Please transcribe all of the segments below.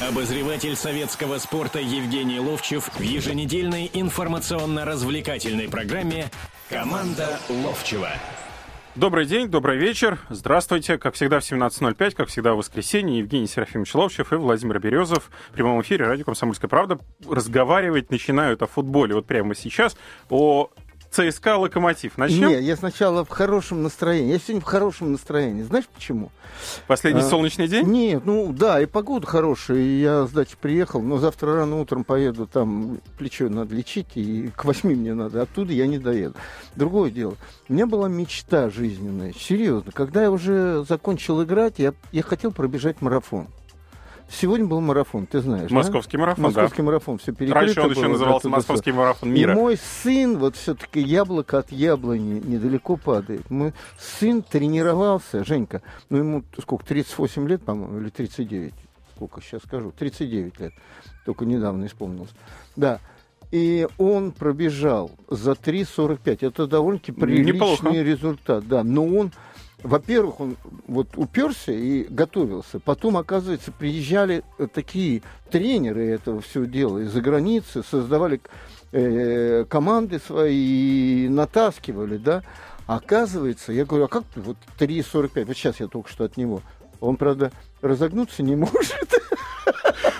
Обозреватель советского спорта Евгений Ловчев в еженедельной информационно-развлекательной программе «Команда Ловчева». Добрый день, добрый вечер. Здравствуйте. Как всегда в 17.05, как всегда в воскресенье, Евгений Серафимович Ловчев и Владимир Березов в прямом эфире радио «Комсомольская правда» разговаривать начинают о футболе. Вот прямо сейчас о ЦСКА «Локомотив». Начнем? Нет, я сначала в хорошем настроении. Я сегодня в хорошем настроении. Знаешь почему? Последний а, солнечный день? Нет, ну да, и погода хорошая. И я с дачи приехал, но завтра рано утром поеду, там плечо надо лечить, и к восьми мне надо. Оттуда я не доеду. Другое дело. У меня была мечта жизненная, серьезно. Когда я уже закончил играть, я, я хотел пробежать марафон. Сегодня был марафон, ты знаешь, Московский да? марафон, Московский да. марафон, все перекрыто Раньше он еще назывался Московский марафон мира. И мой сын, вот все-таки яблоко от яблони недалеко падает. Мой сын тренировался, Женька, ну ему сколько, 38 лет, по-моему, или 39? Сколько, сейчас скажу, 39 лет. Только недавно исполнилось. Да, и он пробежал за 3.45. Это довольно-таки приличный Неплохо. результат. Да, но он во-первых, он вот уперся и готовился. Потом, оказывается, приезжали э, такие тренеры этого всего дела из-за границы, создавали э, команды свои, натаскивали, да. оказывается, я говорю, а как ты, вот 3.45, вот сейчас я только что от него. Он, правда, разогнуться не может.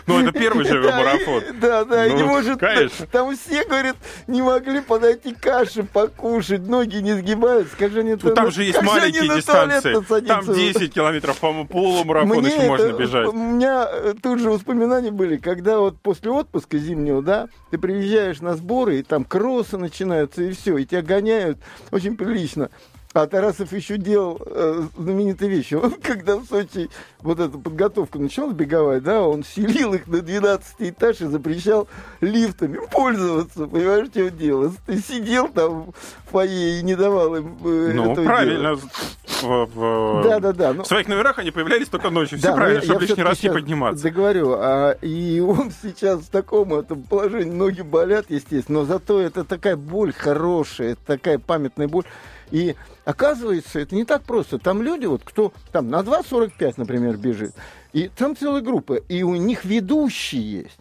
Ну, это первый же марафон. Да, да, ну, не может. Конечно. Там все, говорят, не могли подойти каши покушать, ноги не сгибаются. Как же они ну, там же есть маленькие дистанции. Там 10 километров, по-моему, полумарафон еще можно бежать. У меня э, тут же воспоминания были, когда вот после отпуска зимнего, да, ты приезжаешь на сборы, и там кроссы начинаются, и все, и тебя гоняют очень прилично. А Тарасов еще делал э, знаменитые вещи. Он, когда в Сочи вот эту подготовку начал беговать, да, он селил их на 12 этаж и запрещал лифтами пользоваться. Понимаешь, что делал? Ты сидел там в фойе и не давал им э, Ну, правильно. В, в, да, да, да. Ну, в своих номерах они появлялись только ночью. Все да, правильно, я, чтобы я лишний раз не подниматься. Договорю. А, и он сейчас в таком этом положении, ноги болят, естественно, но зато это такая боль хорошая, такая памятная боль. И оказывается, это не так просто. Там люди, вот кто там на 2.45, например, бежит, и там целая группа, и у них ведущие есть.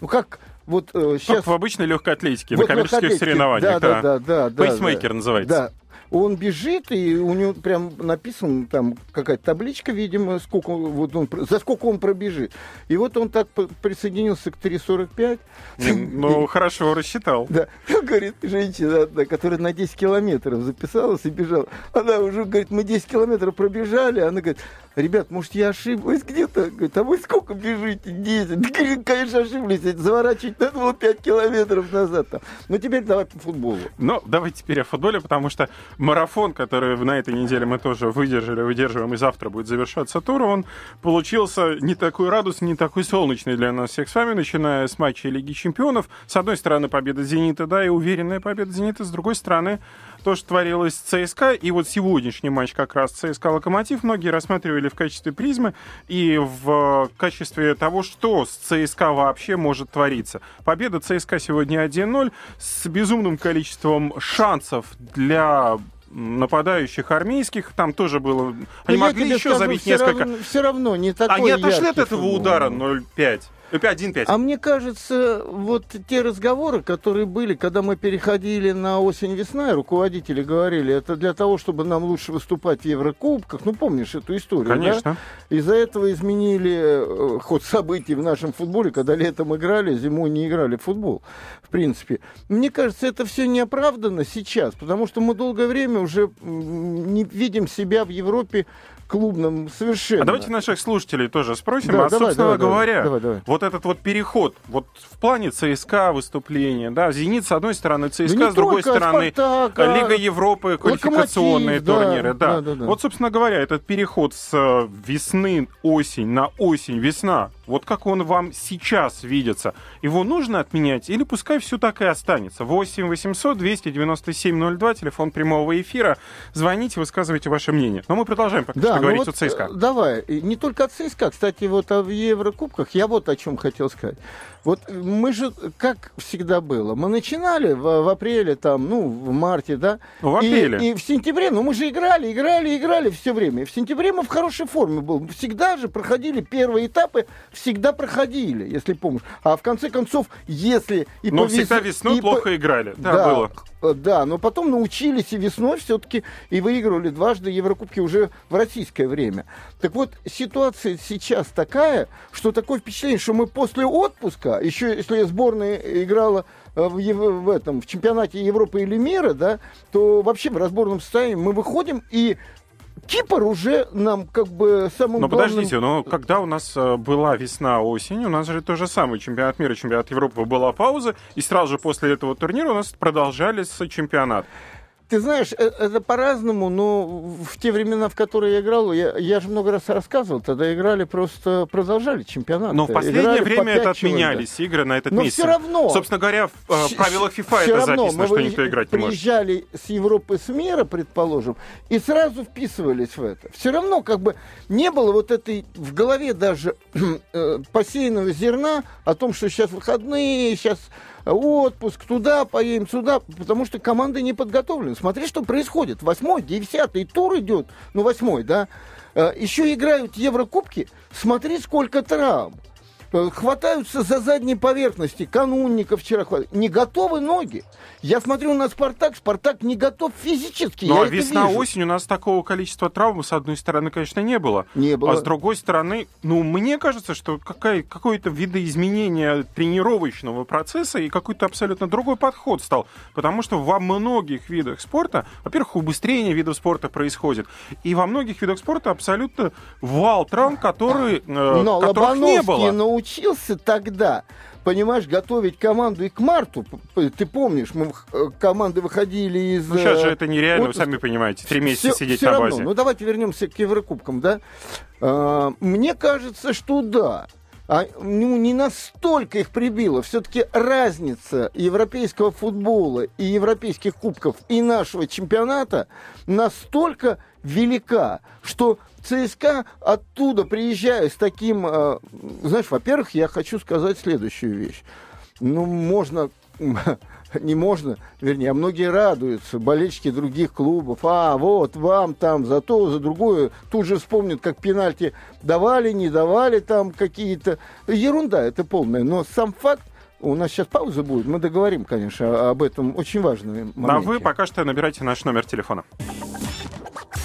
Ну как вот э, сейчас... Как в обычной легкой атлетике, вот на коммерческих соревнованиях. Да, да, да. да, Пейсмейкер да, называется. Да, он бежит, и у него прям написано там какая-то табличка, видимо, сколько вот он, за сколько он пробежит. И вот он так присоединился к 3.45. Ну, хорошо рассчитал. Да. Говорит, женщина одна, которая на 10 километров записалась и бежала. Она уже говорит, мы 10 километров пробежали. Она говорит, ребят, может, я ошиблась где-то? Говорит, а вы сколько бежите? 10. Говорит, конечно, ошиблись. Заворачивать надо было 5 километров назад. Там. Ну, теперь давай по футболу. Ну, давай теперь о футболе, потому что марафон, который на этой неделе мы тоже выдержали, выдерживаем, и завтра будет завершаться тур, он получился не такой радостный, не такой солнечный для нас всех с вами, начиная с матча Лиги Чемпионов. С одной стороны, победа «Зенита», да, и уверенная победа «Зенита», с другой стороны, то, что творилось с ЦСКА, и вот сегодняшний матч как раз ЦСКА-Локомотив многие рассматривали в качестве призмы и в качестве того, что с ЦСКА вообще может твориться. Победа ЦСКА сегодня 1-0 с безумным количеством шансов для нападающих армейских, там тоже было... Они Но могли еще скажу, забить все несколько... Равно, все равно не такой Они отошли от этого футбол. удара 0-5. 1-5. А мне кажется, вот те разговоры, которые были, когда мы переходили на осень-весна, и руководители говорили, это для того, чтобы нам лучше выступать в Еврокубках. Ну, помнишь эту историю, Конечно. да? Из-за этого изменили э, ход событий в нашем футболе, когда летом играли, зимой не играли в футбол, в принципе. Мне кажется, это все неоправданно сейчас, потому что мы долгое время уже не видим себя в Европе клубном совершенно. А давайте наших служителей тоже спросим. Да, а, давай, собственно давай, говоря, давай, давай. вот этот вот переход, вот в плане ЦСКА выступления, да, «Зенит» с одной стороны, ЦСКА да с другой стороны, Спартак, а... Лига Европы, квалификационные турниры. Да, да. Да, да, да. Вот, собственно говоря, этот переход с э, весны, осень на осень, весна, вот как он вам сейчас видится, его нужно отменять или пускай все так и останется? 8 800 297 02, телефон прямого эфира. Звоните, высказывайте ваше мнение. Но мы продолжаем пока да, что говорить вот, о ЦСКА. Э, давай. Не только от ЦСКА. Кстати, вот в Еврокубках я вот о чем хотел сказать. Вот мы же, как всегда было, мы начинали в, в апреле, там, ну, в марте, да? В апреле. И, и в сентябре, ну, мы же играли, играли, играли все время. И в сентябре мы в хорошей форме был. Всегда же проходили первые этапы, всегда проходили, если помнишь. А в конце концов, если... И но всегда весной и плохо по... играли. Да, да, было. Э, да, но потом научились и весной все-таки и выигрывали дважды Еврокубки уже в российское время. Так вот, ситуация сейчас такая, что такое впечатление, что мы после отпуска, еще если сборная играла э, в, в этом в чемпионате Европы или мира, да, то вообще в разборном состоянии мы выходим и Кипр уже нам как бы самым Но главным... подождите, но когда у нас э, была весна-осень, у нас же то же самое, чемпионат мира, чемпионат Европы, была пауза, и сразу же после этого турнира у нас продолжались чемпионат. Ты знаешь, э, это по-разному, но в те времена, в которые я играл, я, я же много раз рассказывал, тогда играли просто, продолжали чемпионат. Но в последнее играли время это отменялись человек. игры на этот но месяц. все равно. Собственно говоря, в э, правилах FIFA это равно. записано, что никто играть не может. приезжали с Европы, с мира, предположим, и сразу вписывались в это. Все равно как бы не было вот этой в голове даже э, посеянного зерна о том, что сейчас выходные, сейчас отпуск, туда поедем, сюда, потому что команда не подготовлена. Смотри, что происходит. Восьмой, девятый тур идет, ну, восьмой, да. Э, Еще играют Еврокубки, смотри, сколько травм. Э, хватаются за задние поверхности. Канунников вчера хватает. Не готовы ноги. Я смотрю на Спартак, Спартак не готов физически. Ну, а весна-осень у нас такого количества травм, с одной стороны, конечно, не было. Не было. А с другой стороны, ну, мне кажется, что какая, какое-то видоизменение тренировочного процесса и какой-то абсолютно другой подход стал. Потому что во многих видах спорта, во-первых, убыстрение видов спорта происходит. И во многих видах спорта абсолютно вал травм, который, э, Но которых не было. Научился тогда понимаешь, готовить команду и к марту. Ты помнишь, мы э, команды выходили из... Ну, сейчас же э, это нереально, вот, вы сами понимаете, три месяца все, сидеть все на равно. базе. Ну, давайте вернемся к Еврокубкам, да? А, мне кажется, что да. А, ну, не настолько их прибило. Все-таки разница европейского футбола и европейских кубков и нашего чемпионата настолько велика, что ЦСКА оттуда, приезжая с таким... Э, знаешь, во-первых, я хочу сказать следующую вещь. Ну, можно не можно, вернее, а многие радуются, болельщики других клубов, а вот вам там за то, за другое, тут же вспомнят, как пенальти давали, не давали там какие-то, ерунда это полная, но сам факт, у нас сейчас пауза будет, мы договорим, конечно, об этом очень важном моменте. А вы пока что набирайте наш номер телефона.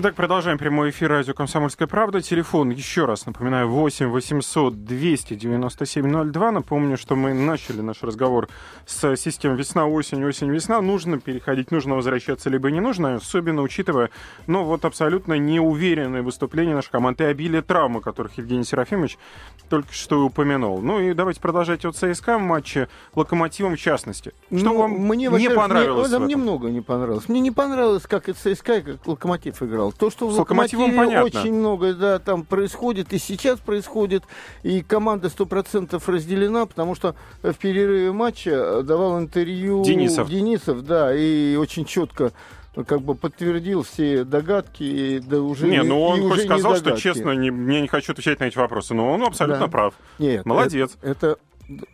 Итак, продолжаем прямой эфир радио «Комсомольская правда». Телефон, еще раз напоминаю, 8 800 297 02. Напомню, что мы начали наш разговор с системой весна-осень, осень-весна. Нужно переходить, нужно возвращаться, либо не нужно, особенно учитывая, ну, вот абсолютно неуверенное выступление нашей команды и обилие травмы, которых Евгений Серафимович только что упомянул. Ну и давайте продолжать от ЦСКА в матче Локомотивом в частности. Что ну, вам мне, не понравилось? Мне, мне много не понравилось. Мне не понравилось, как и ЦСКА, и как Локомотив играл играл. То, что в Локомотиве понятно. очень много да, там происходит, и сейчас происходит, и команда 100% разделена, потому что в перерыве матча давал интервью Денисов, Денисов да, и очень четко как бы подтвердил все догадки, и да уже не, ну он хоть сказал, что честно, не, мне не хочу отвечать на эти вопросы, но он абсолютно да. прав. Нет, молодец. Это, это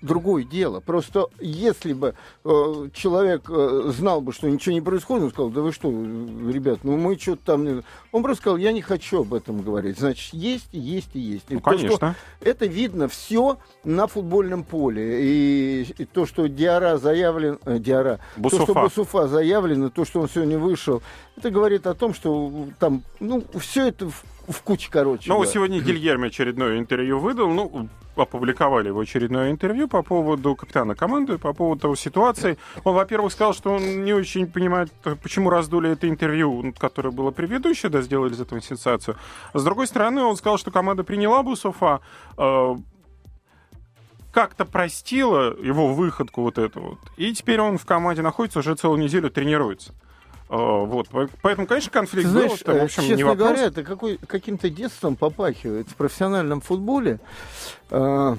другое дело. Просто если бы э, человек э, знал бы, что ничего не происходит, он сказал, да вы что, ребят, ну мы что-то там... Он просто сказал, я не хочу об этом говорить. Значит, есть, есть и есть. Ну, и конечно. То, это видно все на футбольном поле. И, и то, что Диара заявлен... Э, Диара... Бусуфа. То, что Бусуфа заявлен, и то, что он сегодня вышел, это говорит о том, что там, ну, все это в, в куче, короче. Ну, да. сегодня Гильермо очередное интервью выдал. Ну, опубликовали его очередное интервью по поводу капитана команды, по поводу того ситуации. Он, во-первых, сказал, что он не очень понимает, почему раздули это интервью, которое было предыдущее, да, сделали из этого сенсацию. А с другой стороны, он сказал, что команда приняла Бусофа, э, как-то простила его выходку вот эту вот. И теперь он в команде находится, уже целую неделю тренируется. А, вот, поэтому, конечно, конфликт Знаешь, был, в общем, честно не вопрос. говоря, это какой, каким-то детством попахивает в профессиональном футболе. А,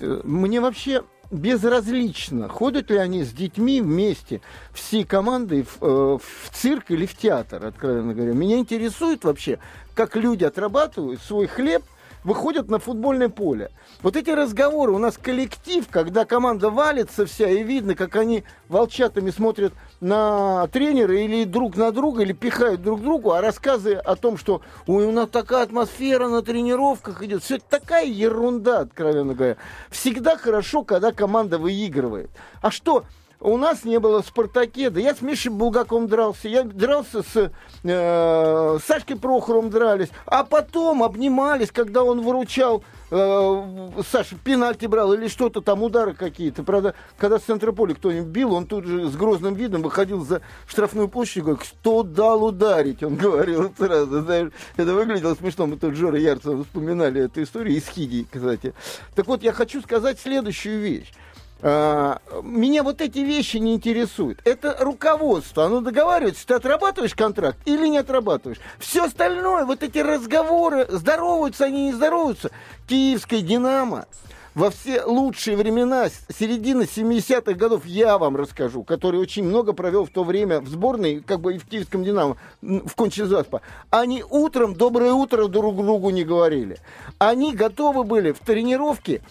мне вообще безразлично, ходят ли они с детьми вместе, все команды в, э, в цирк или в театр, откровенно говоря. Меня интересует вообще, как люди отрабатывают свой хлеб выходят на футбольное поле. Вот эти разговоры, у нас коллектив, когда команда валится вся, и видно, как они волчатами смотрят на тренера или друг на друга, или пихают друг другу, а рассказы о том, что Ой, у нас такая атмосфера на тренировках идет, все это такая ерунда, откровенно говоря. Всегда хорошо, когда команда выигрывает. А что, у нас не было «Спартаке». Да я с Мишей Булгаковым дрался. Я дрался с э, Сашкой Прохоровым дрались. А потом обнимались, когда он выручал э, Саша пенальти брал или что-то там, удары какие-то. Правда, когда с центра поля кто-нибудь бил, он тут же с грозным видом выходил за штрафную площадь и говорит, кто дал ударить? Он говорил сразу. Знаешь, это выглядело смешно. Мы тут Жора Ярцева вспоминали эту историю из Хидии, кстати. Так вот, я хочу сказать следующую вещь. А, меня вот эти вещи не интересуют. Это руководство. Оно договаривается, ты отрабатываешь контракт или не отрабатываешь. Все остальное, вот эти разговоры, здороваются они, не здороваются. Киевская «Динамо» во все лучшие времена, середины 70-х годов, я вам расскажу, который очень много провел в то время в сборной, как бы и в Киевском «Динамо», в Кончезаспа. Они утром «доброе утро» друг другу не говорили. Они готовы были в тренировке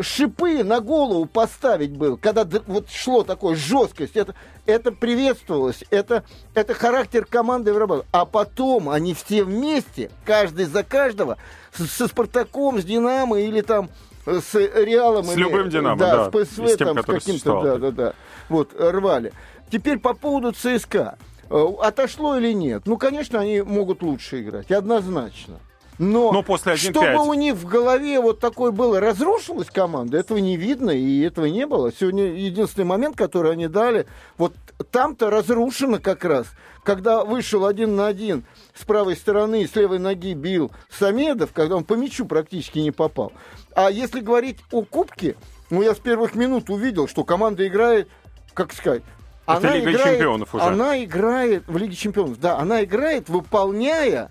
шипы на голову поставить был, когда вот шло такое жесткость, это, это приветствовалось, это, это характер команды выработал. А потом они все вместе, каждый за каждого, со Спартаком, с Динамо или там э, с Реалом. С или, любым Динамо, да. С ПСВ, с, тем, там, с каким-то, да, да, да. Вот, рвали. Теперь по поводу ЦСКА. Э, отошло или нет? Ну, конечно, они могут лучше играть, однозначно. Но, Но после 1 чтобы у них в голове вот такой было, разрушилась команда, этого не видно и этого не было. Сегодня единственный момент, который они дали, вот там-то разрушено как раз. Когда вышел один на один с правой стороны, с левой ноги бил Самедов, когда он по мячу практически не попал. А если говорить о Кубке, ну я с первых минут увидел, что команда играет, как сказать, это она Лига играет, чемпионов уже. Она играет в Лиге чемпионов, да, она играет, выполняя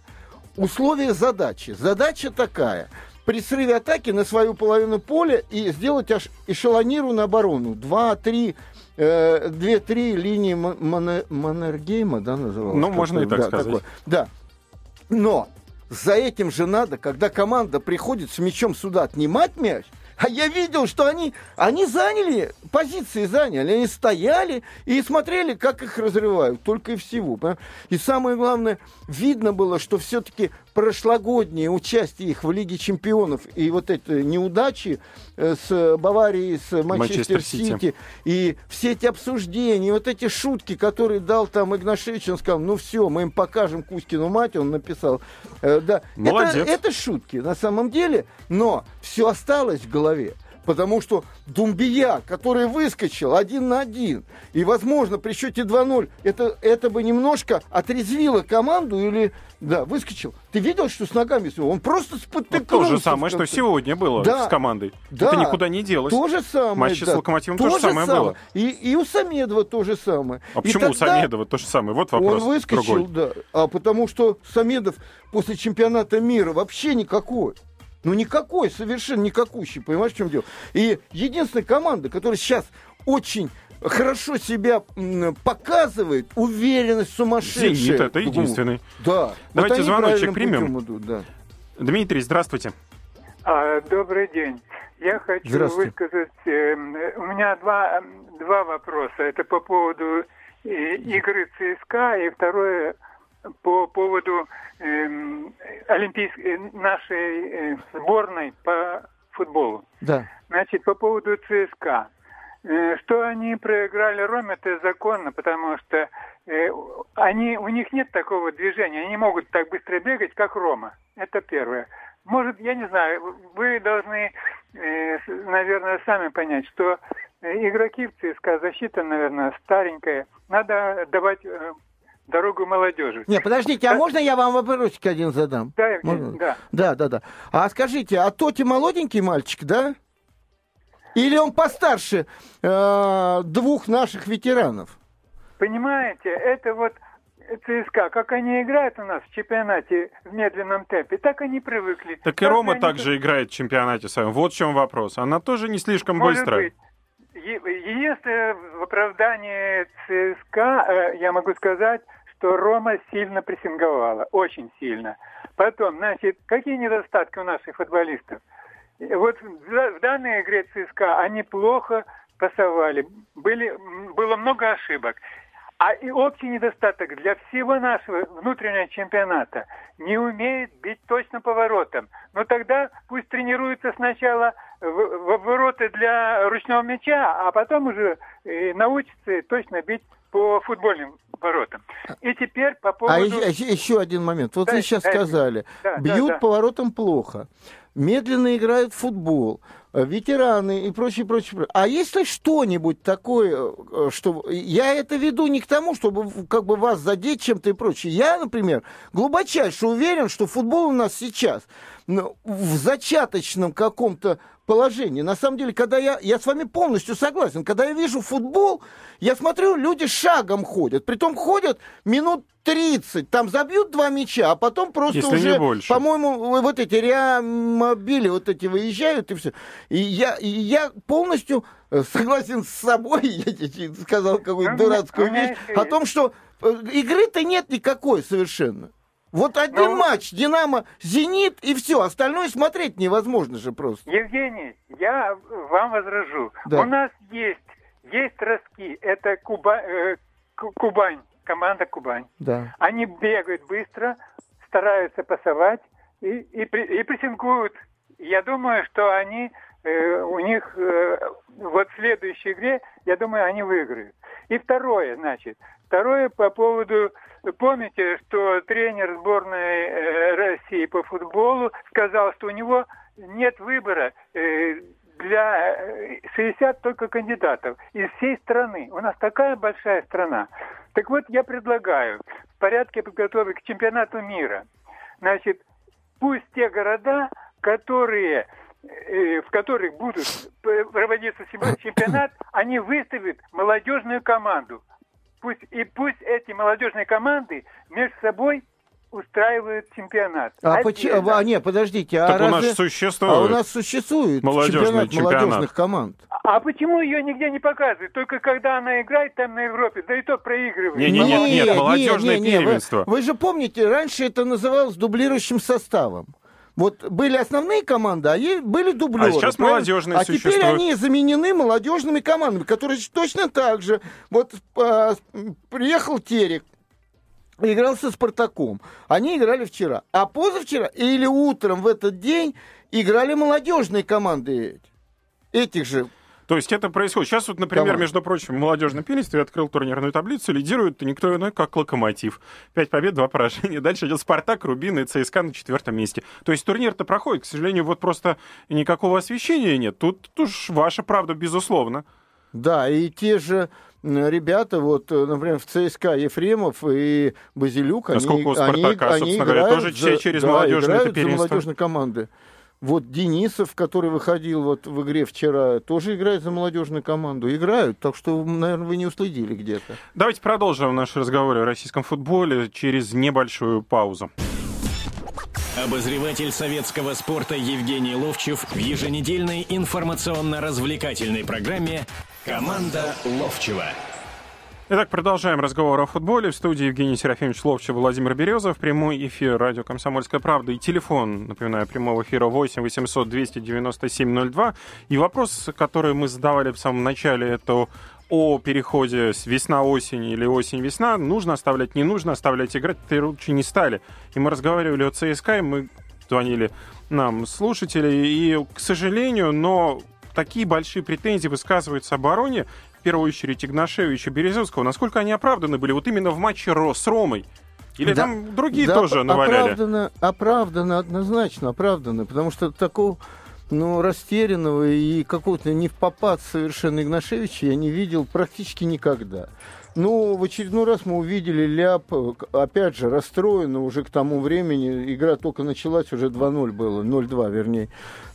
условия задачи. Задача такая. При срыве атаки на свою половину поля и сделать аж эшелонированную оборону. Два-три э, две-три линии Маннергейма, да, называлось? Ну, можно и так да, сказать. Такое. Да. Но за этим же надо, когда команда приходит с мячом сюда отнимать мяч, а я видел, что они, они заняли, позиции заняли, они стояли и смотрели, как их разрывают, только и всего. И самое главное, видно было, что все-таки прошлогоднее участие их в Лиге чемпионов и вот эти неудачи э, с Баварией, с Манчестер, Сити, и все эти обсуждения, вот эти шутки, которые дал там Игнашевич, он сказал, ну все, мы им покажем Кузькину мать, он написал. Э, да. Молодец. Это, это шутки на самом деле, но все осталось в голове. Потому что Думбия, который выскочил один на один, и, возможно, при счете 2-0, это, это бы немножко отрезвило команду или, да, выскочил. Ты видел, что с ногами? Он просто спотыкнулся. Вот то же самое, что сегодня было да, с командой. Да, это никуда не делось. То же самое. Матч да, с Локомотивом то, то же самое, самое было. И, и у Самедова то же самое. А почему у Самедова то же самое? Вот вопрос Он выскочил, другой. да. А потому что Самедов после чемпионата мира вообще никакой. Ну, никакой, совершенно никакущий, понимаешь, в чем дело? И единственная команда, которая сейчас очень хорошо себя показывает, уверенность сумасшедшая. «Зенит» — это единственный. Да. Давайте вот звоночек примем. Идут, да. Дмитрий, здравствуйте. А, добрый день. Я хочу высказать... Э, у меня два, два вопроса. Это по поводу э, игры ЦСКА и второе по поводу э, олимпийской нашей э, сборной по футболу. Да. Значит, по поводу ЦСКА. Э, что они проиграли Роме, это законно, потому что э, они, у них нет такого движения, они не могут так быстро бегать, как Рома. Это первое. Может, я не знаю, вы должны, э, наверное, сами понять, что э, игроки в ЦСКА, защита, наверное, старенькая. Надо давать дорогу молодежи. Не, подождите, а можно я вам вопросик один задам? Да, Евгений, да. Да, да, да. А скажите, а Тоти молоденький мальчик, да? Или он постарше э, двух наших ветеранов? Понимаете, это вот ЦСКА, как они играют у нас в чемпионате в медленном темпе, так они привыкли. Так и Рома также они... играет в чемпионате своем. Вот в чем вопрос. Она тоже не слишком Может быстро. Быть. Единственное в оправдании ЦСКА, э, я могу сказать, что Рома сильно прессинговала, очень сильно. Потом, значит, какие недостатки у наших футболистов? Вот в данной игре ЦСКА они плохо пасовали, были, было много ошибок. А и общий недостаток для всего нашего внутреннего чемпионата не умеет бить точно поворотом. Но тогда пусть тренируются сначала в, в ворота для ручного мяча, а потом уже научатся точно бить по футбольным воротам. И теперь по а поводу... А еще, еще один момент. Вот да, вы сейчас да, сказали, да, бьют да, да. поворотом плохо, медленно играют в футбол. Э, ветераны и прочее, прочее, прочее. А если что-нибудь такое, э, что... Я это веду не к тому, чтобы как бы вас задеть чем-то и прочее. Я, например, глубочайше уверен, что футбол у нас сейчас ну, в зачаточном каком-то положении. На самом деле, когда я, я с вами полностью согласен, когда я вижу футбол, я смотрю, люди шагом ходят. Притом ходят минут 30, там забьют два мяча, а потом просто Если уже, по-моему, вот эти реамобили вот эти выезжают и все. И я, и я полностью э, согласен с собой, я сказал какую-то дурацкую вещь, о том, что э, игры-то нет никакой совершенно. Вот один ну, матч, Динамо, Зенит и все, остальное смотреть невозможно же просто. Евгений, я вам возражу. Да. У нас есть, есть ростки, это Куба, э, Кубань, команда Кубань. Да. Они бегают быстро, стараются пасовать и, и, и прессингуют. Я думаю, что они, э, у них э, вот в следующей игре, я думаю, они выиграют. И второе, значит, второе по поводу Помните, что тренер сборной э, России по футболу сказал, что у него нет выбора э, для 60 э, только кандидатов из всей страны. У нас такая большая страна. Так вот, я предлагаю в порядке подготовки к чемпионату мира, значит, пусть те города, которые в которых будут проводиться чемпионат, они выставят молодежную команду пусть, и пусть эти молодежные команды между собой устраивают чемпионат. А почему? А, нет, подождите. А так разве... у нас существует. А у нас существует молодежный чемпионат, чемпионат. молодежных команд. А почему ее нигде не показывают? Только когда она играет там на Европе, да и то проигрывает. Не, не, нет, нет, нет, молодежное не, не, не, первенство. Вы, вы же помните, раньше это называлось дублирующим составом. Вот были основные команды, а были дублеры. А сейчас молодежные А теперь они заменены молодежными командами, которые точно так же. Вот а, приехал Терек, играл со Спартаком. Они играли вчера. А позавчера или утром в этот день играли молодежные команды этих же то есть это происходит. Сейчас вот, например, Команд. между прочим, в молодежном первенстве открыл турнирную таблицу, лидирует никто иной, как Локомотив. Пять побед, два поражения. Дальше идет Спартак, Рубин и ЦСКА на четвертом месте. То есть турнир-то проходит. К сожалению, вот просто никакого освещения нет. Тут, уж ваша правда, безусловно. Да, и те же ребята, вот, э, например, в ЦСКА Ефремов и Базилюк, а они, у Спартака, они, они говоря, тоже за, через да, молодежные играют за молодежные команды. Вот Денисов, который выходил вот в игре вчера, тоже играет за молодежную команду. Играют, так что, наверное, вы не уследили где-то. Давайте продолжим наш разговор о российском футболе через небольшую паузу. Обозреватель советского спорта Евгений Ловчев в еженедельной информационно-развлекательной программе «Команда Ловчева». Итак, продолжаем разговор о футболе. В студии Евгений Серафимович Ловчев, Владимир Березов. Прямой эфир радио «Комсомольская правда» и телефон, напоминаю, прямого эфира 8 800 297 02. И вопрос, который мы задавали в самом начале, это о переходе с весна-осень или осень-весна. Нужно оставлять, не нужно оставлять играть. Лучше не стали. И мы разговаривали о ЦСКА, и мы звонили нам слушатели. И, к сожалению, но такие большие претензии высказываются обороне первую очередь Игнашевича Березовского, насколько они оправданы были вот именно в матче с Ромой? Или да, там другие да, тоже наваляли? Оправдано, оправдано, однозначно оправдано, потому что такого ну, растерянного и какого-то не в попад совершенно Игнашевича я не видел практически никогда. Ну, в очередной раз мы увидели Ляп, опять же, расстроенно уже к тому времени. Игра только началась, уже 2-0 было, 0-2, вернее.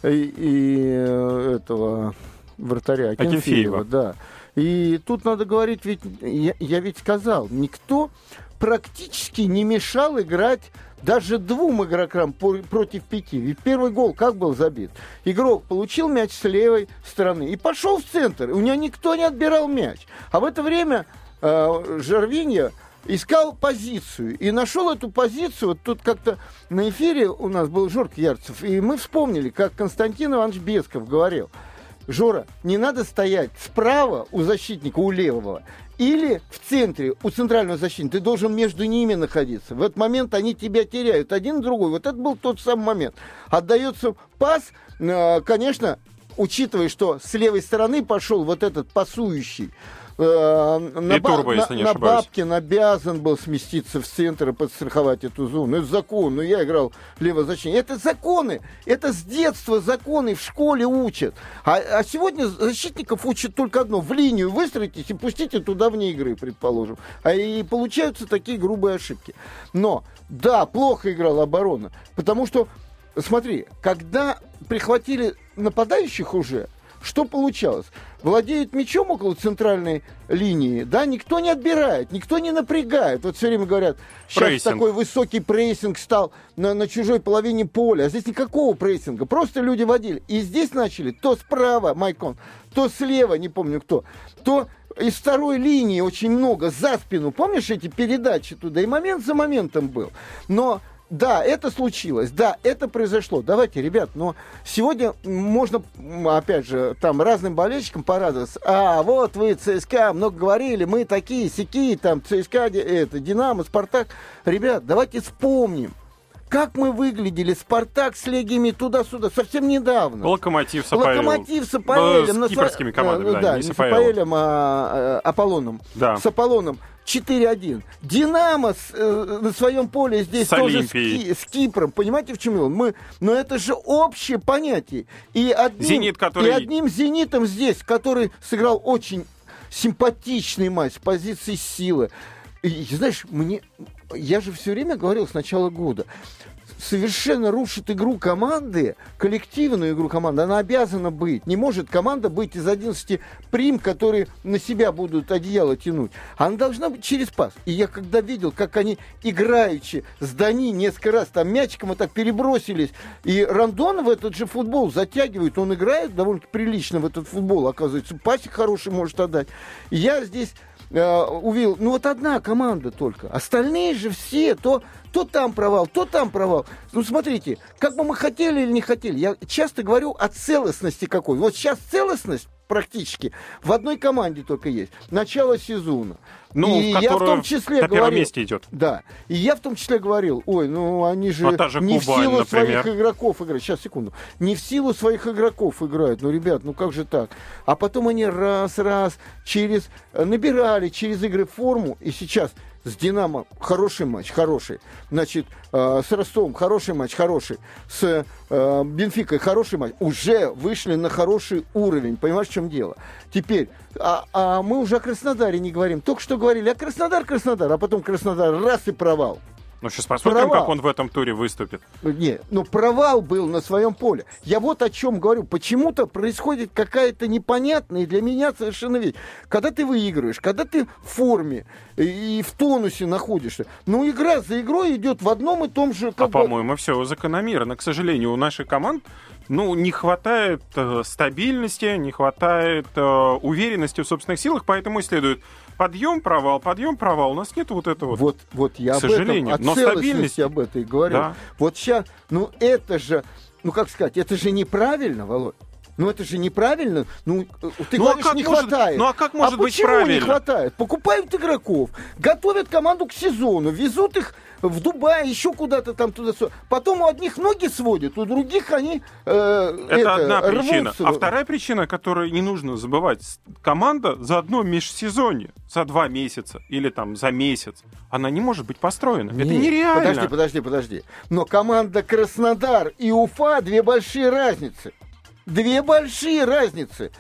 И, и э, этого вратаря Акинфеева, Акинфеева, да. И тут надо говорить, ведь я, я ведь сказал, никто практически не мешал играть даже двум игрокам против пяти. Ведь первый гол как был забит? Игрок получил мяч с левой стороны и пошел в центр. У него никто не отбирал мяч. А в это время э, Жарвинья искал позицию и нашел эту позицию. Вот тут как-то на эфире у нас был Жорк Ярцев, и мы вспомнили, как Константин Иванович Бесков говорил. Жора, не надо стоять справа у защитника, у левого, или в центре, у центрального защитника. Ты должен между ними находиться. В этот момент они тебя теряют, один другой. Вот это был тот самый момент. Отдается пас, э, конечно, учитывая, что с левой стороны пошел вот этот пасующий, э, на, и Турбо, если не на Бабкин обязан был сместиться в центр и подстраховать эту зону. Это закон. Ну, я играл левозащитник. Это законы. Это с детства законы в школе учат. А, а сегодня защитников учат только одно. В линию выстроитесь и пустите туда вне игры, предположим. А и получаются такие грубые ошибки. Но, да, плохо играла оборона. Потому что, смотри, когда прихватили нападающих уже, что получалось? Владеет мячом около центральной линии, да, никто не отбирает, никто не напрягает. Вот все время говорят, сейчас прессинг. такой высокий прессинг стал на, на чужой половине поля, а здесь никакого прессинга, просто люди водили. И здесь начали то справа Майкон, то слева, не помню кто, то из второй линии очень много за спину. Помнишь эти передачи туда? И момент за моментом был. Но да, это случилось, да, это произошло. Давайте, ребят, но сегодня можно, опять же, там разным болельщикам порадоваться. А, вот вы, ЦСКА, много говорили, мы такие, сякие, там, ЦСКА, это, Динамо, Спартак. Ребят, давайте вспомним. Как мы выглядели, Спартак с Легиями туда-сюда, совсем недавно. Локомотив с Апоэлем. Локомотив с Апоэлем. С кипрскими командами, да, да, не с Апоэлем, а, а Аполлоном. Да. С Аполлоном. 4-1. Динамо с, э, на своем поле здесь с тоже с, Ки, с Кипром. Понимаете, в чем он? Мы, но это же общее понятие. И одним, Зенит, который... и одним Зенитом здесь, который сыграл очень симпатичный матч с позиции силы. И, знаешь, мне... Я же все время говорил с начала года совершенно рушит игру команды, коллективную игру команды. Она обязана быть. Не может команда быть из 11 прим, которые на себя будут одеяло тянуть. Она должна быть через пас. И я когда видел, как они играючи с Дани несколько раз там мячиком вот так перебросились, и Рандон в этот же футбол затягивает, он играет довольно прилично в этот футбол, оказывается, пасик хороший может отдать. Я здесь э, увидел, ну вот одна команда только. Остальные же все, то, то там провал, то там провал. Ну смотрите, как бы мы хотели или не хотели, я часто говорю о целостности какой. Вот сейчас целостность практически в одной команде только есть. Начало сезона. Ну, и в я в том числе на говорил, первом месте идет. Да. И я в том числе говорил, ой, ну они же, а же не Кубань, в силу например. своих игроков играют. Сейчас, секунду. Не в силу своих игроков играют. Ну, ребят, ну как же так? А потом они раз-раз через набирали через игры форму, и сейчас с Динамо хороший матч, хороший. Значит, э, с Ростовом хороший матч, хороший. С э, Бенфикой хороший матч. Уже вышли на хороший уровень. Понимаешь, в чем дело? Теперь, а, а мы уже о Краснодаре не говорим. Только что говорили, а Краснодар, Краснодар, а потом Краснодар, раз и провал. Ну, сейчас посмотрим, провал. как он в этом туре выступит. Не, ну провал был на своем поле. Я вот о чем говорю. Почему-то происходит какая-то непонятная для меня совершенно вещь. Когда ты выигрываешь, когда ты в форме и в тонусе находишься, ну игра за игрой идет в одном и том же... а, бы... по-моему, все закономерно. К сожалению, у нашей команд ну, не хватает э, стабильности, не хватает э, уверенности в собственных силах, поэтому следует подъем, провал, подъем, провал. У нас нет вот этого. Вот, вот я к сожалению. Этом, о Но стабильность об этой говорю. Да. Вот сейчас, ну это же, ну как сказать, это же неправильно, Володь. Ну это же неправильно. Ну, ты ну, а говоришь, а не может, хватает. Ну а как может а быть почему правильно? не хватает? Покупают игроков, готовят команду к сезону, везут их в Дубай, еще куда-то там туда-сюда. Потом у одних ноги сводят, у других они э, это, это одна причина. Рвутся. А вторая причина, которую не нужно забывать, команда за одно межсезонье, за два месяца или там за месяц, она не может быть построена. Нет, это нереально. Подожди, подожди, подожди. Но команда Краснодар и Уфа две большие разницы. Две большие разницы.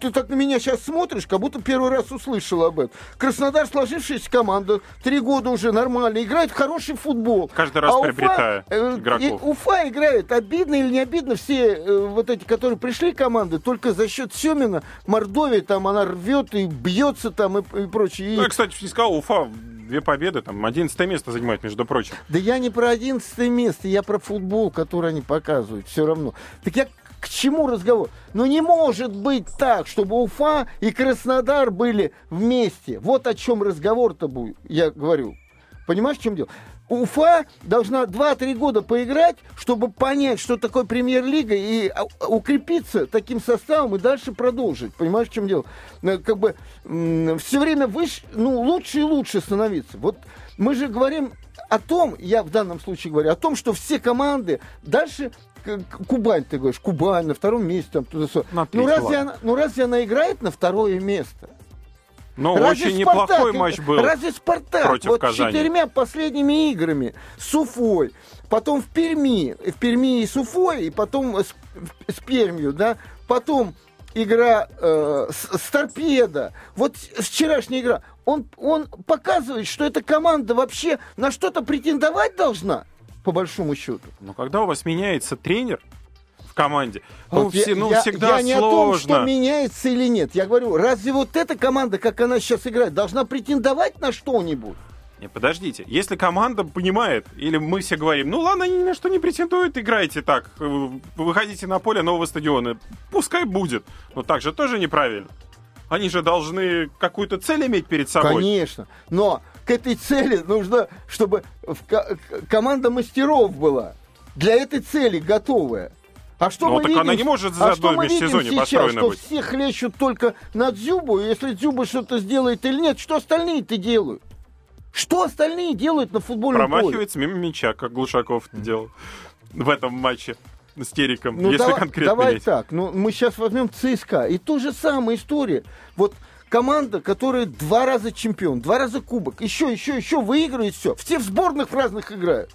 Ты так на меня сейчас смотришь, как будто первый раз услышал об этом. Краснодар сложившаяся команда, три года уже нормально, играет хороший футбол. Каждый раз а приобретая Уфа, э, игроков. Уфа играет, обидно или не обидно, все э, вот эти, которые пришли команды, только за счет Семина, Мордовия там она рвет и бьется там и, и прочее. Ну, я, кстати, не сказал, Уфа две победы, там, одиннадцатое место занимает, между прочим. Да я не про одиннадцатое место, я про футбол, который они показывают, все равно. Так я к чему разговор? Ну не может быть так, чтобы Уфа и Краснодар были вместе. Вот о чем разговор-то будет, я говорю. Понимаешь, в чем дело? Уфа должна 2-3 года поиграть, чтобы понять, что такое премьер-лига, и а, укрепиться таким составом и дальше продолжить. Понимаешь, в чем дело? Э, как бы все время выше, ну, лучше и лучше становиться. Вот мы же говорим о том, я в данном случае говорю, о том, что все команды дальше Кубань, ты говоришь, Кубань на втором месте, там туда ну, разве она, ну разве она играет на второе место? Ну, очень неплохой матч был. Разве Спартак против вот Казани. четырьмя последними играми с Уфой, потом в Перми, в Перми и с Уфой, и потом с, с Пермью, да, потом игра э, с, с Торпедо, вот вчерашняя игра, он, он показывает, что эта команда вообще на что-то претендовать должна, по большому счету. Но когда у вас меняется тренер, в команде. Ну, все, ну, я, всегда я не сложно. о том, что меняется или нет. Я говорю, разве вот эта команда, как она сейчас играет, должна претендовать на что-нибудь? Не, подождите, если команда понимает, или мы все говорим, ну ладно, они ни на что не претендуют, играйте так, э, выходите на поле нового стадиона, пускай будет. Но так же тоже неправильно. Они же должны какую-то цель иметь перед собой. Конечно, но к этой цели нужно, чтобы команда мастеров была для этой цели готовая. А что ну, мы так видим, она не может за а что мы видим сейчас, что быть. все хлещут только на Дзюбу, и если Дзюба что-то сделает или нет, что остальные-то делают? Что остальные делают на футбольном Промахивается поле? мимо мяча, как Глушаков mm. делал в этом матче с Териком, ну, если давай, конкретно Давай есть. так, ну мы сейчас возьмем ЦСКА, и то же самая история. Вот команда, которая два раза чемпион, два раза кубок, еще, еще, еще выигрывает все. Все в сборных разных играют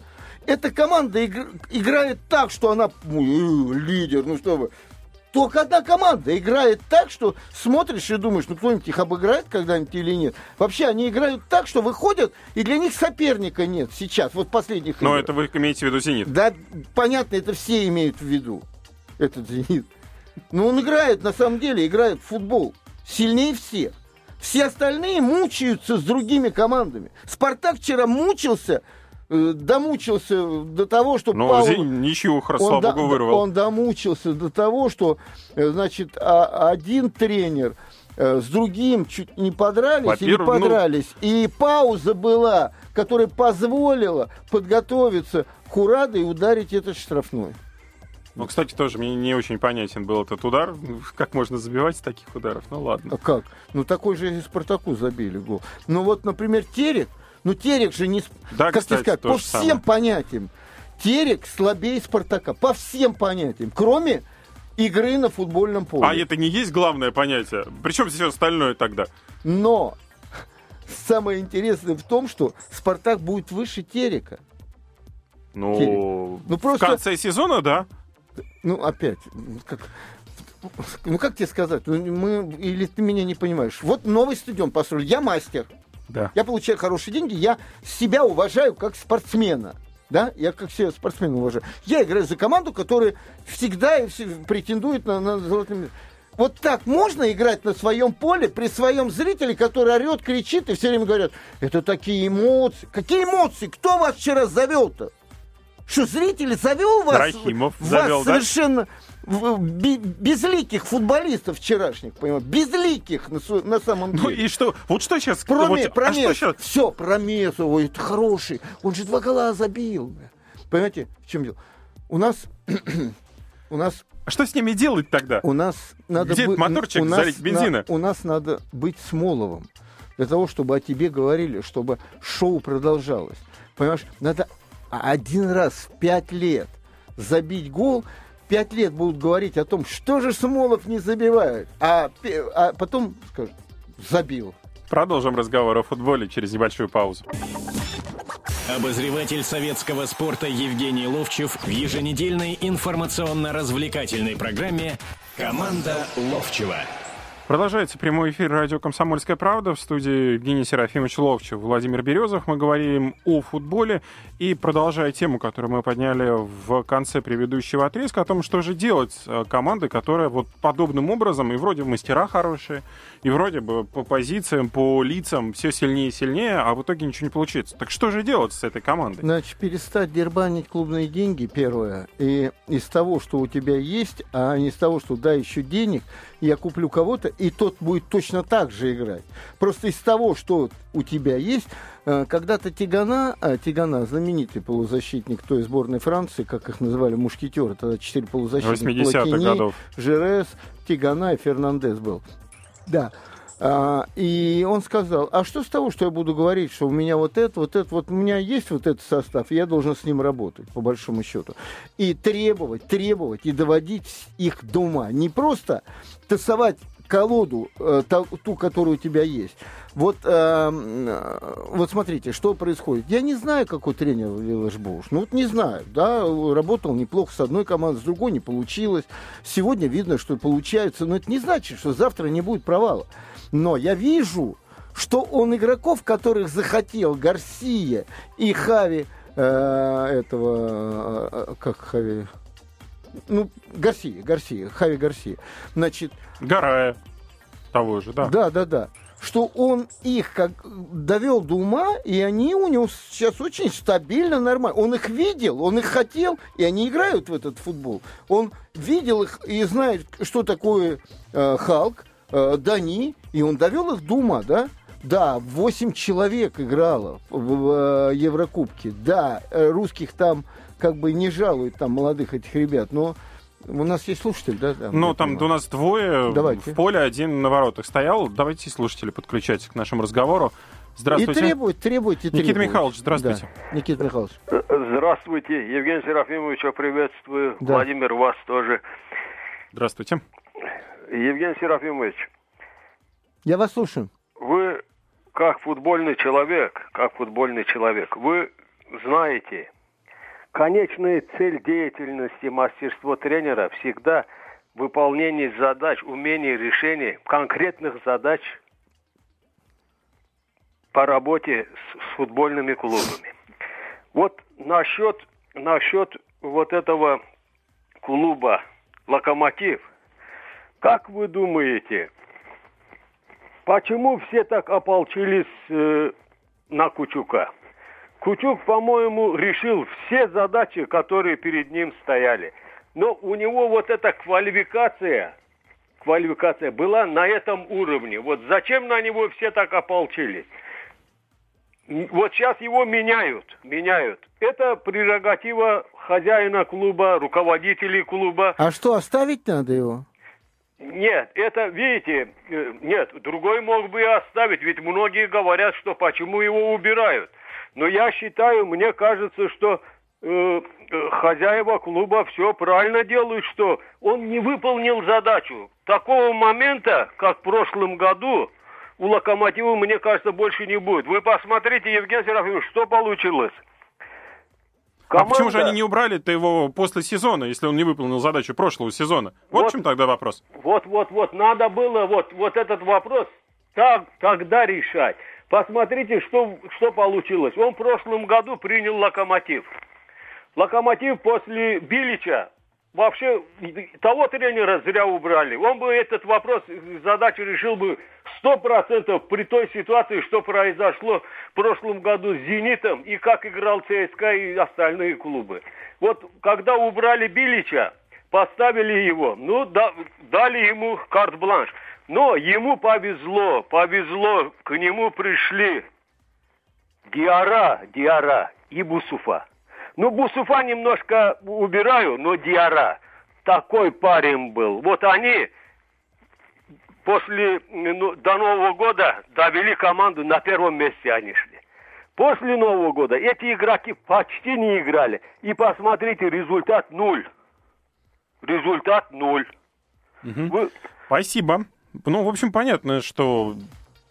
эта команда игр, играет так, что она ну, лидер, ну что вы. Только одна команда играет так, что смотришь и думаешь, ну кто-нибудь их обыграет когда-нибудь или нет. Вообще они играют так, что выходят, и для них соперника нет сейчас, вот последних Но игр. это вы имеете в виду «Зенит»? Да, понятно, это все имеют в виду, этот «Зенит». Но он играет, на самом деле, играет в футбол. Сильнее всех. Все остальные мучаются с другими командами. «Спартак» вчера мучился Э, домучился до того, что Но Павлов... ничего, слава до, богу, вырвал. Он домучился до того, что, э, значит, а, один тренер э, с другим чуть не подрались или ну, подрались. Ну... И пауза была, которая позволила подготовиться к Ураду и ударить этот штрафной. Ну, кстати, тоже мне не очень понятен был этот удар. Как можно забивать с таких ударов? Ну, ладно. А как? Ну, такой же и Спартаку забили гол. Ну, вот, например, Терек, ну, Терек же не... Да, как кстати, сказать, по всем самое. понятиям. Терек слабее Спартака. По всем понятиям. Кроме игры на футбольном поле. А это не есть главное понятие? Причем здесь остальное тогда? Но самое интересное в том, что Спартак будет выше Терека. Ну, Терек. ну просто... в конце сезона, да. Ну, опять, как, ну как тебе сказать, ну, мы, или ты меня не понимаешь. Вот новый стадион построили, я мастер. Да. Я получаю хорошие деньги, я себя уважаю как спортсмена. Да, я как все спортсмена уважаю. Я играю за команду, которая всегда претендует на, на золотые вот так можно играть на своем поле при своем зрителе, который орет, кричит и все время говорят, это такие эмоции. Какие эмоции? Кто вас вчера завел-то? Что, зритель завел вас? Рахимов вас завел, совершенно... Да? безликих футболистов вчерашних, понимаешь, безликих на, на самом ну деле. Ну и что? Вот что сейчас? Про, вот, про а что сейчас? Все, про Месу, ой, это хороший, он же два гола забил. Понимаете, в чем дело? У нас, у нас а что с ними делать тогда? У нас надо Где быть, моторчик у нас залить бензина? На, у нас надо быть Смоловым. Для того, чтобы о тебе говорили, чтобы шоу продолжалось. Понимаешь, надо один раз в пять лет забить гол, пять лет будут говорить о том, что же Смолов не забивает, а, а потом скажут, забил. Продолжим разговор о футболе через небольшую паузу. Обозреватель советского спорта Евгений Ловчев в еженедельной информационно-развлекательной программе «Команда Ловчева». Продолжается прямой эфир радио «Комсомольская правда». В студии Евгений Серафимович Ловчев, Владимир Березов. Мы говорим о футболе. И продолжая тему, которую мы подняли в конце предыдущего отрезка, о том, что же делать с э, командой, которая вот подобным образом, и вроде мастера хорошие, и вроде бы по позициям, по лицам все сильнее и сильнее, а в итоге ничего не получится. Так что же делать с этой командой? Значит, перестать дербанить клубные деньги, первое, и из того, что у тебя есть, а не из того, что дай еще денег, я куплю кого-то, и тот будет точно так же играть. Просто из того, что у тебя есть, э, когда-то Тигана, а Тигана, знаменитый полузащитник той сборной Франции, как их называли, мушкетеры, тогда четыре полузащитника. 80-х годов. Жерес, Тигана и Фернандес был. Да. А, и он сказал, а что с того, что я буду говорить, что у меня вот это, вот это, вот у меня есть вот этот состав, и я должен с ним работать, по большому счету. И требовать, требовать и доводить их до ума. Не просто тасовать колоду, э, ту, которая у тебя есть. Вот, э, вот смотрите, что происходит. Я не знаю, какой тренер Виллаж Боуш. Ну вот не знаю, да, работал неплохо с одной командой, с другой не получилось. Сегодня видно, что получается, но это не значит, что завтра не будет провала. Но я вижу, что он игроков, которых захотел Гарсия и Хави, э, этого, э, как Хави, ну, Гарсия, Гарсия, Хави Гарсия, значит... Гарая того же, да. Да, да, да что он их как довел до ума, и они у него сейчас очень стабильно, нормально. Он их видел, он их хотел, и они играют в этот футбол. Он видел их и знает, что такое э, Халк, э, Дани, и он довел их до ума, да? Да, 8 человек играло в, в, в Еврокубке. Да, э, русских там как бы не жалуют, там, молодых этих ребят, но у нас есть слушатель, да? да ну, там у нас двое Давайте. в поле, один на воротах стоял. Давайте слушатели подключайтесь к нашему разговору. Здравствуйте. И требует, требуйте, Никита требует. Михайлович, здравствуйте. Да. Никита Михайлович. Здравствуйте. Евгений Серафимович, приветствую. Да. Владимир, вас тоже. Здравствуйте. Евгений Серафимович. Я вас слушаю. Вы, как футбольный человек, как футбольный человек, вы знаете, Конечная цель деятельности мастерство тренера всегда выполнение задач, умение решения конкретных задач по работе с, футбольными клубами. Вот насчет, насчет вот этого клуба «Локомотив», как вы думаете, почему все так ополчились э, на Кучука? Кучук, по-моему, решил все задачи, которые перед ним стояли. Но у него вот эта квалификация, квалификация была на этом уровне. Вот зачем на него все так ополчились? Вот сейчас его меняют, меняют. Это прерогатива хозяина клуба, руководителей клуба. А что, оставить надо его? Нет, это, видите, э, нет, другой мог бы и оставить, ведь многие говорят, что почему его убирают. Но я считаю, мне кажется, что э, э, хозяева клуба все правильно делают, что он не выполнил задачу. Такого момента, как в прошлом году, у Локомотива, мне кажется, больше не будет. Вы посмотрите, Евгений Серафимович, что получилось. Команда... А почему же они не убрали-то его после сезона, если он не выполнил задачу прошлого сезона? Вот, вот в чем тогда вопрос. Вот, вот, вот, надо было вот, вот этот вопрос так, тогда решать. Посмотрите, что, что получилось. Он в прошлом году принял локомотив. Локомотив после Билича вообще того тренера зря убрали. Он бы этот вопрос, задачу решил бы сто процентов при той ситуации, что произошло в прошлом году с «Зенитом» и как играл ЦСКА и остальные клубы. Вот когда убрали Билича, поставили его, ну, да, дали ему карт-бланш. Но ему повезло, повезло, к нему пришли Диара, Диара и Бусуфа. Ну, Бусуфа немножко убираю, но Диара. Такой парень был. Вот они после, ну, до Нового года довели команду, на первом месте они шли. После Нового года эти игроки почти не играли. И посмотрите, результат нуль. Результат нуль. Угу. Вы... Спасибо. Ну, в общем, понятно, что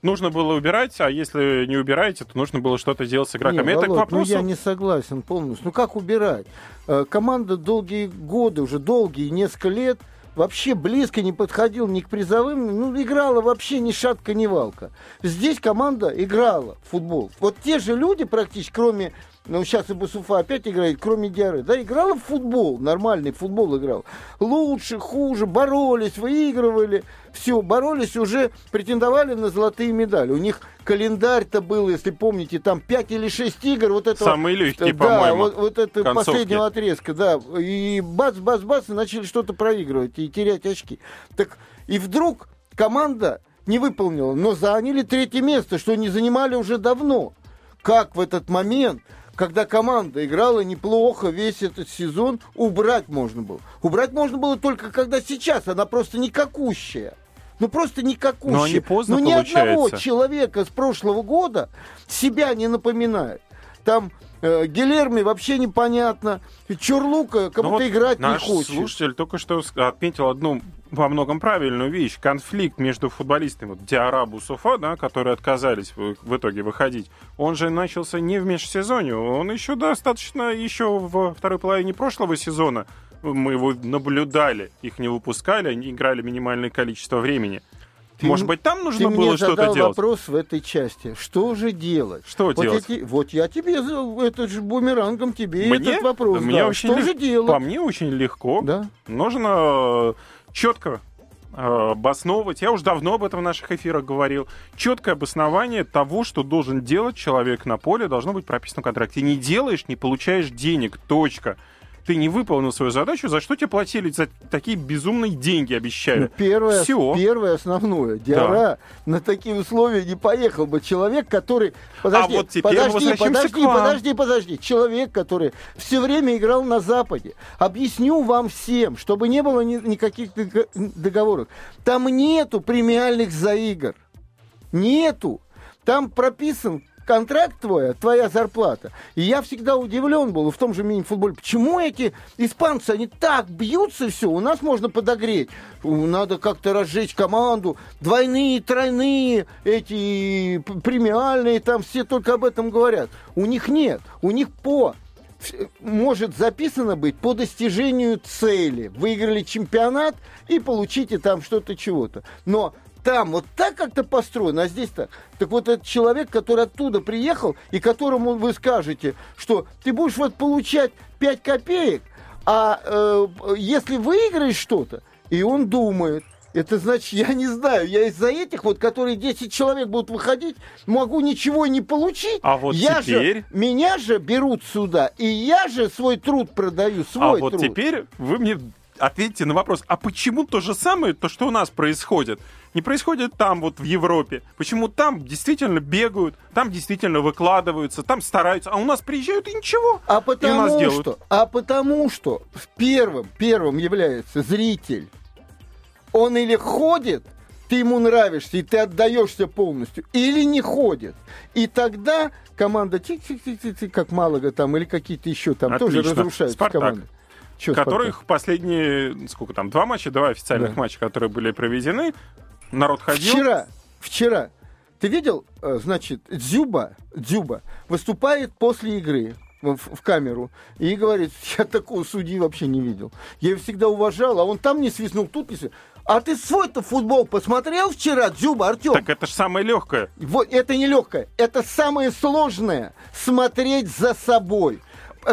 нужно было убирать, а если не убираете, то нужно было что-то делать с игроками. Нет, Это Володь, к вопросу... ну я не согласен полностью. Ну как убирать? Э, команда долгие годы, уже долгие, несколько лет вообще близко не подходил ни к призовым, ну, играла вообще ни шатка, ни валка. Здесь команда играла в футбол. Вот те же люди практически, кроме ну, сейчас и Басуфа опять играет, кроме Диары. Да, играла в футбол, нормальный футбол играл. Лучше, хуже, боролись, выигрывали. Все, боролись, уже претендовали на золотые медали. У них календарь-то был, если помните, там 5 или 6 игр. Вот это Самые легкие, да, по-моему, вот, вот это концовки. последнего отрезка, да. И бац-бац-бац, и начали что-то проигрывать и терять очки. Так, и вдруг команда не выполнила, но заняли третье место, что не занимали уже давно. Как в этот момент когда команда играла неплохо весь этот сезон, убрать можно было. Убрать можно было только когда сейчас она просто никакущая. Ну просто никакущая. Но они поздно, ну ни одного получается. человека с прошлого года себя не напоминает. Там э, Гилерми вообще непонятно. Чурлука как Ну вот играть не хочет. слушатель только что отметил одну во многом правильную вещь. Конфликт между футболистами вот, Диарабу Суфа, да, которые отказались в, в итоге выходить, он же начался не в межсезонье, он еще достаточно, еще во второй половине прошлого сезона мы его наблюдали, их не выпускали, они играли минимальное количество времени. Ты Может быть, там нужно было что-то делать? вопрос в этой части. Что же делать? Что вот делать? Я, вот я тебе, за- это же бумерангом тебе Мне? этот вопрос. Мне дал. очень что лег- же делать? По мне очень легко. Да. Нужно четко обосновывать, я уже давно об этом в наших эфирах говорил, четкое обоснование того, что должен делать человек на поле, должно быть прописано в контракте. Не делаешь, не получаешь денег, точка. Ты не выполнил свою задачу, за что тебе платили за такие безумные деньги, Ну, обещаю. первое, Всё. первое основное. Диара на такие условия не поехал бы. Человек, который... Подожди, А вот теперь подожди, возвращаемся подожди, подожди, подожди. Человек, который все время играл на Западе. Объясню вам всем, чтобы не было ни- никаких дог- договоров. Там нету премиальных заигр. Нету. Там прописан контракт твой, твоя зарплата. И я всегда удивлен был в том же мини-футболе. Почему эти испанцы, они так бьются все? У нас можно подогреть. Надо как-то разжечь команду. Двойные, тройные, эти премиальные, там все только об этом говорят. У них нет. У них по может записано быть по достижению цели. Выиграли чемпионат и получите там что-то чего-то. Но там вот так как-то построено, а здесь так. Так вот этот человек, который оттуда приехал, и которому вы скажете, что ты будешь вот получать 5 копеек, а э, если выиграешь что-то, и он думает, это значит, я не знаю, я из-за этих вот, которые 10 человек будут выходить, могу ничего не получить. А вот я теперь- Же, меня же берут сюда, и я же свой труд продаю, свой а вот труд. теперь вы мне ответьте на вопрос, а почему то же самое, то, что у нас происходит, не происходит там, вот в Европе? Почему там действительно бегают, там действительно выкладываются, там стараются, а у нас приезжают и ничего? А И у нас потому делают. что, а потому что первым, первым является зритель. Он или ходит, ты ему нравишься, и ты отдаешься полностью, или не ходит. И тогда команда тик-тик-тик-тик, как Малага там, или какие-то еще там тоже Отлично. разрушаются «Спартак». команды. Чё которых последние, сколько там, два матча, два официальных Да. матча, которые были проведены, народ ходил. Вчера, вчера, ты видел, э, значит, Дзюба, Дзюба выступает после игры в, в камеру и говорит, я такого судьи вообще не видел. Я его всегда уважал, а он там не свистнул, тут не свистнул. А ты свой-то футбол посмотрел вчера, Дзюба, Артем? Так это же самое легкое. Вот это не легкое. Это самое сложное. Смотреть за собой.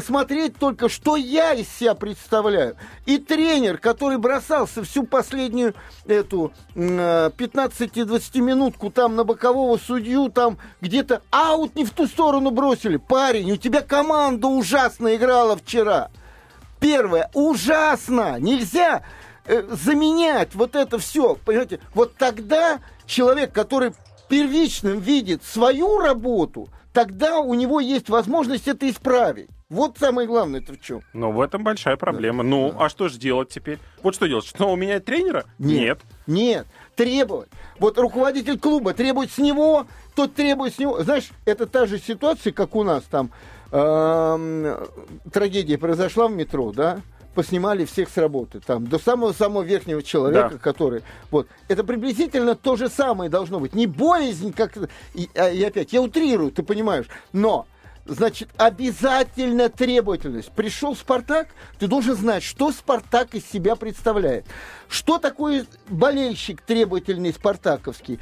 Смотреть только, что я из себя представляю. И тренер, который бросался всю последнюю эту м, э, 15-20 минутку там на бокового судью, там где-то аут не в ту сторону бросили. Парень, у тебя команда ужасно играла вчера. Первое, ужасно. Нельзя э, заменять вот это все. Понимаете, вот тогда человек, который первичным видит свою работу, тогда у него есть возможность это исправить. Вот самое главное это в чем. Но в этом большая проблема. Ну, а что же делать теперь? Вот что делать? Снова менять тренера? Нет. Нет. Требовать. Вот руководитель клуба требует с него, тот требует с него. Знаешь, это та же ситуация, как у нас там эм, трагедия произошла в метро, да? Поснимали всех с работы, там, до самого-самого верхнего человека, Да. который... Вот. Это приблизительно то же самое должно быть. Не боязнь, как... И, а, и опять, я утрирую, ты понимаешь. Но Значит, обязательно требовательность. Пришел Спартак, ты должен знать, что Спартак из себя представляет. Что такое болельщик требовательный спартаковский?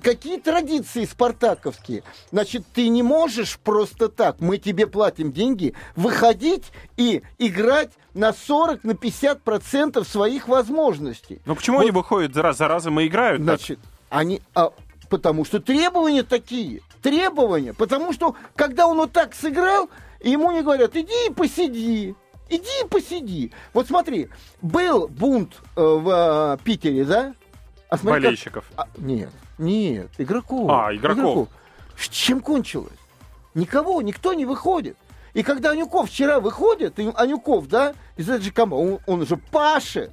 Какие традиции спартаковские? Значит, ты не можешь просто так, мы тебе платим деньги, выходить и играть на 40, на 50 процентов своих возможностей. Ну почему Вот они выходят раз за разом и играют? так? Значит, они... а, потому что требования такие. Требования. Потому что, когда он вот так сыграл, ему не говорят, иди и посиди. Иди и посиди. Вот смотри, был бунт э, в э, Питере, да? А смотри, как- Болельщиков. а, нет, нет, игроков. А, игроков. С чем кончилось? Никого, никто не выходит. И когда Анюков вчера выходит, и Анюков, да, из этой же команды, он, он уже пашет.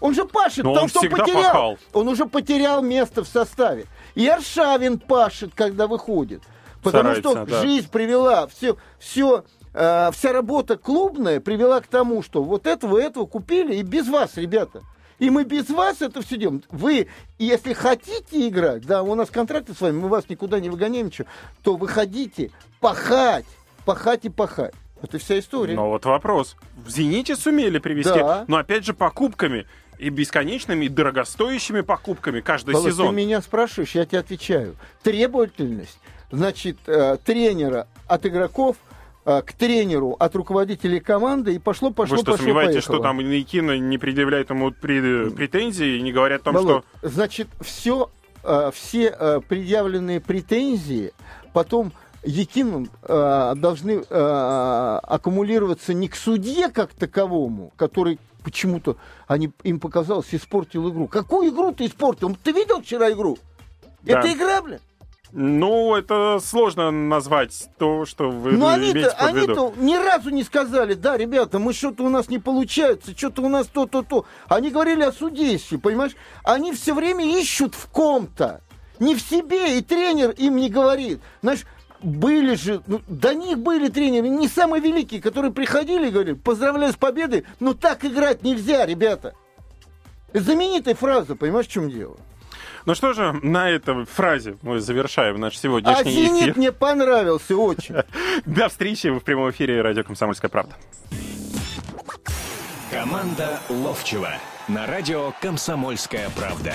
Он же пашет, Но потому он что он потерял. пахал. Он уже потерял место в составе. И Аршавин пашет, когда выходит. Потому Старается, что да. жизнь привела, все, все, э, вся работа клубная привела к тому, что вот этого, этого купили и без вас, ребята. И мы без вас это все делаем. Вы, если хотите играть, да, у нас контракты с вами, мы вас никуда не выгоняем, ничего, то выходите пахать, пахать и пахать. Это вся история. Но вот вопрос. В «Зените» сумели привести, Да. но опять же покупками. И бесконечными, и дорогостоящими покупками каждый Володь, сезон. ты меня спрашиваешь, я тебе отвечаю. Требовательность, значит, э, тренера от игроков э, к тренеру от руководителей команды и пошло, пошло, Вы что, пошло, сомневаетесь, поехало. что там Никина не предъявляет ему пре- претензий и не говорят о том, Володь, что... Значит, все, все э, предъявленные претензии потом Якимом э, должны э, аккумулироваться не к судье как таковому, который почему-то они, им показалось испортил игру. Какую игру ты испортил? Ты видел вчера игру? Да. Это игра, блин. Ну, это сложно назвать то, что вы Но имеете они-то, под виду. они-то ни разу не сказали, да, ребята, мы что-то у нас не получается, что-то у нас то-то-то. Они говорили о судействе, понимаешь? Они все время ищут в ком-то, не в себе, и тренер им не говорит. Знаешь, были же, ну, до них были тренеры, не самые великие, которые приходили и говорили, поздравляю с победой, но так играть нельзя, ребята. Знаменитая фраза, понимаешь, в чем дело? Ну что же, на этой фразе мы завершаем наш А сегодняшний «Зенит» эфир. мне понравился очень. До встречи в прямом эфире радио «Комсомольская правда». Команда Ловчева на радио «Комсомольская правда».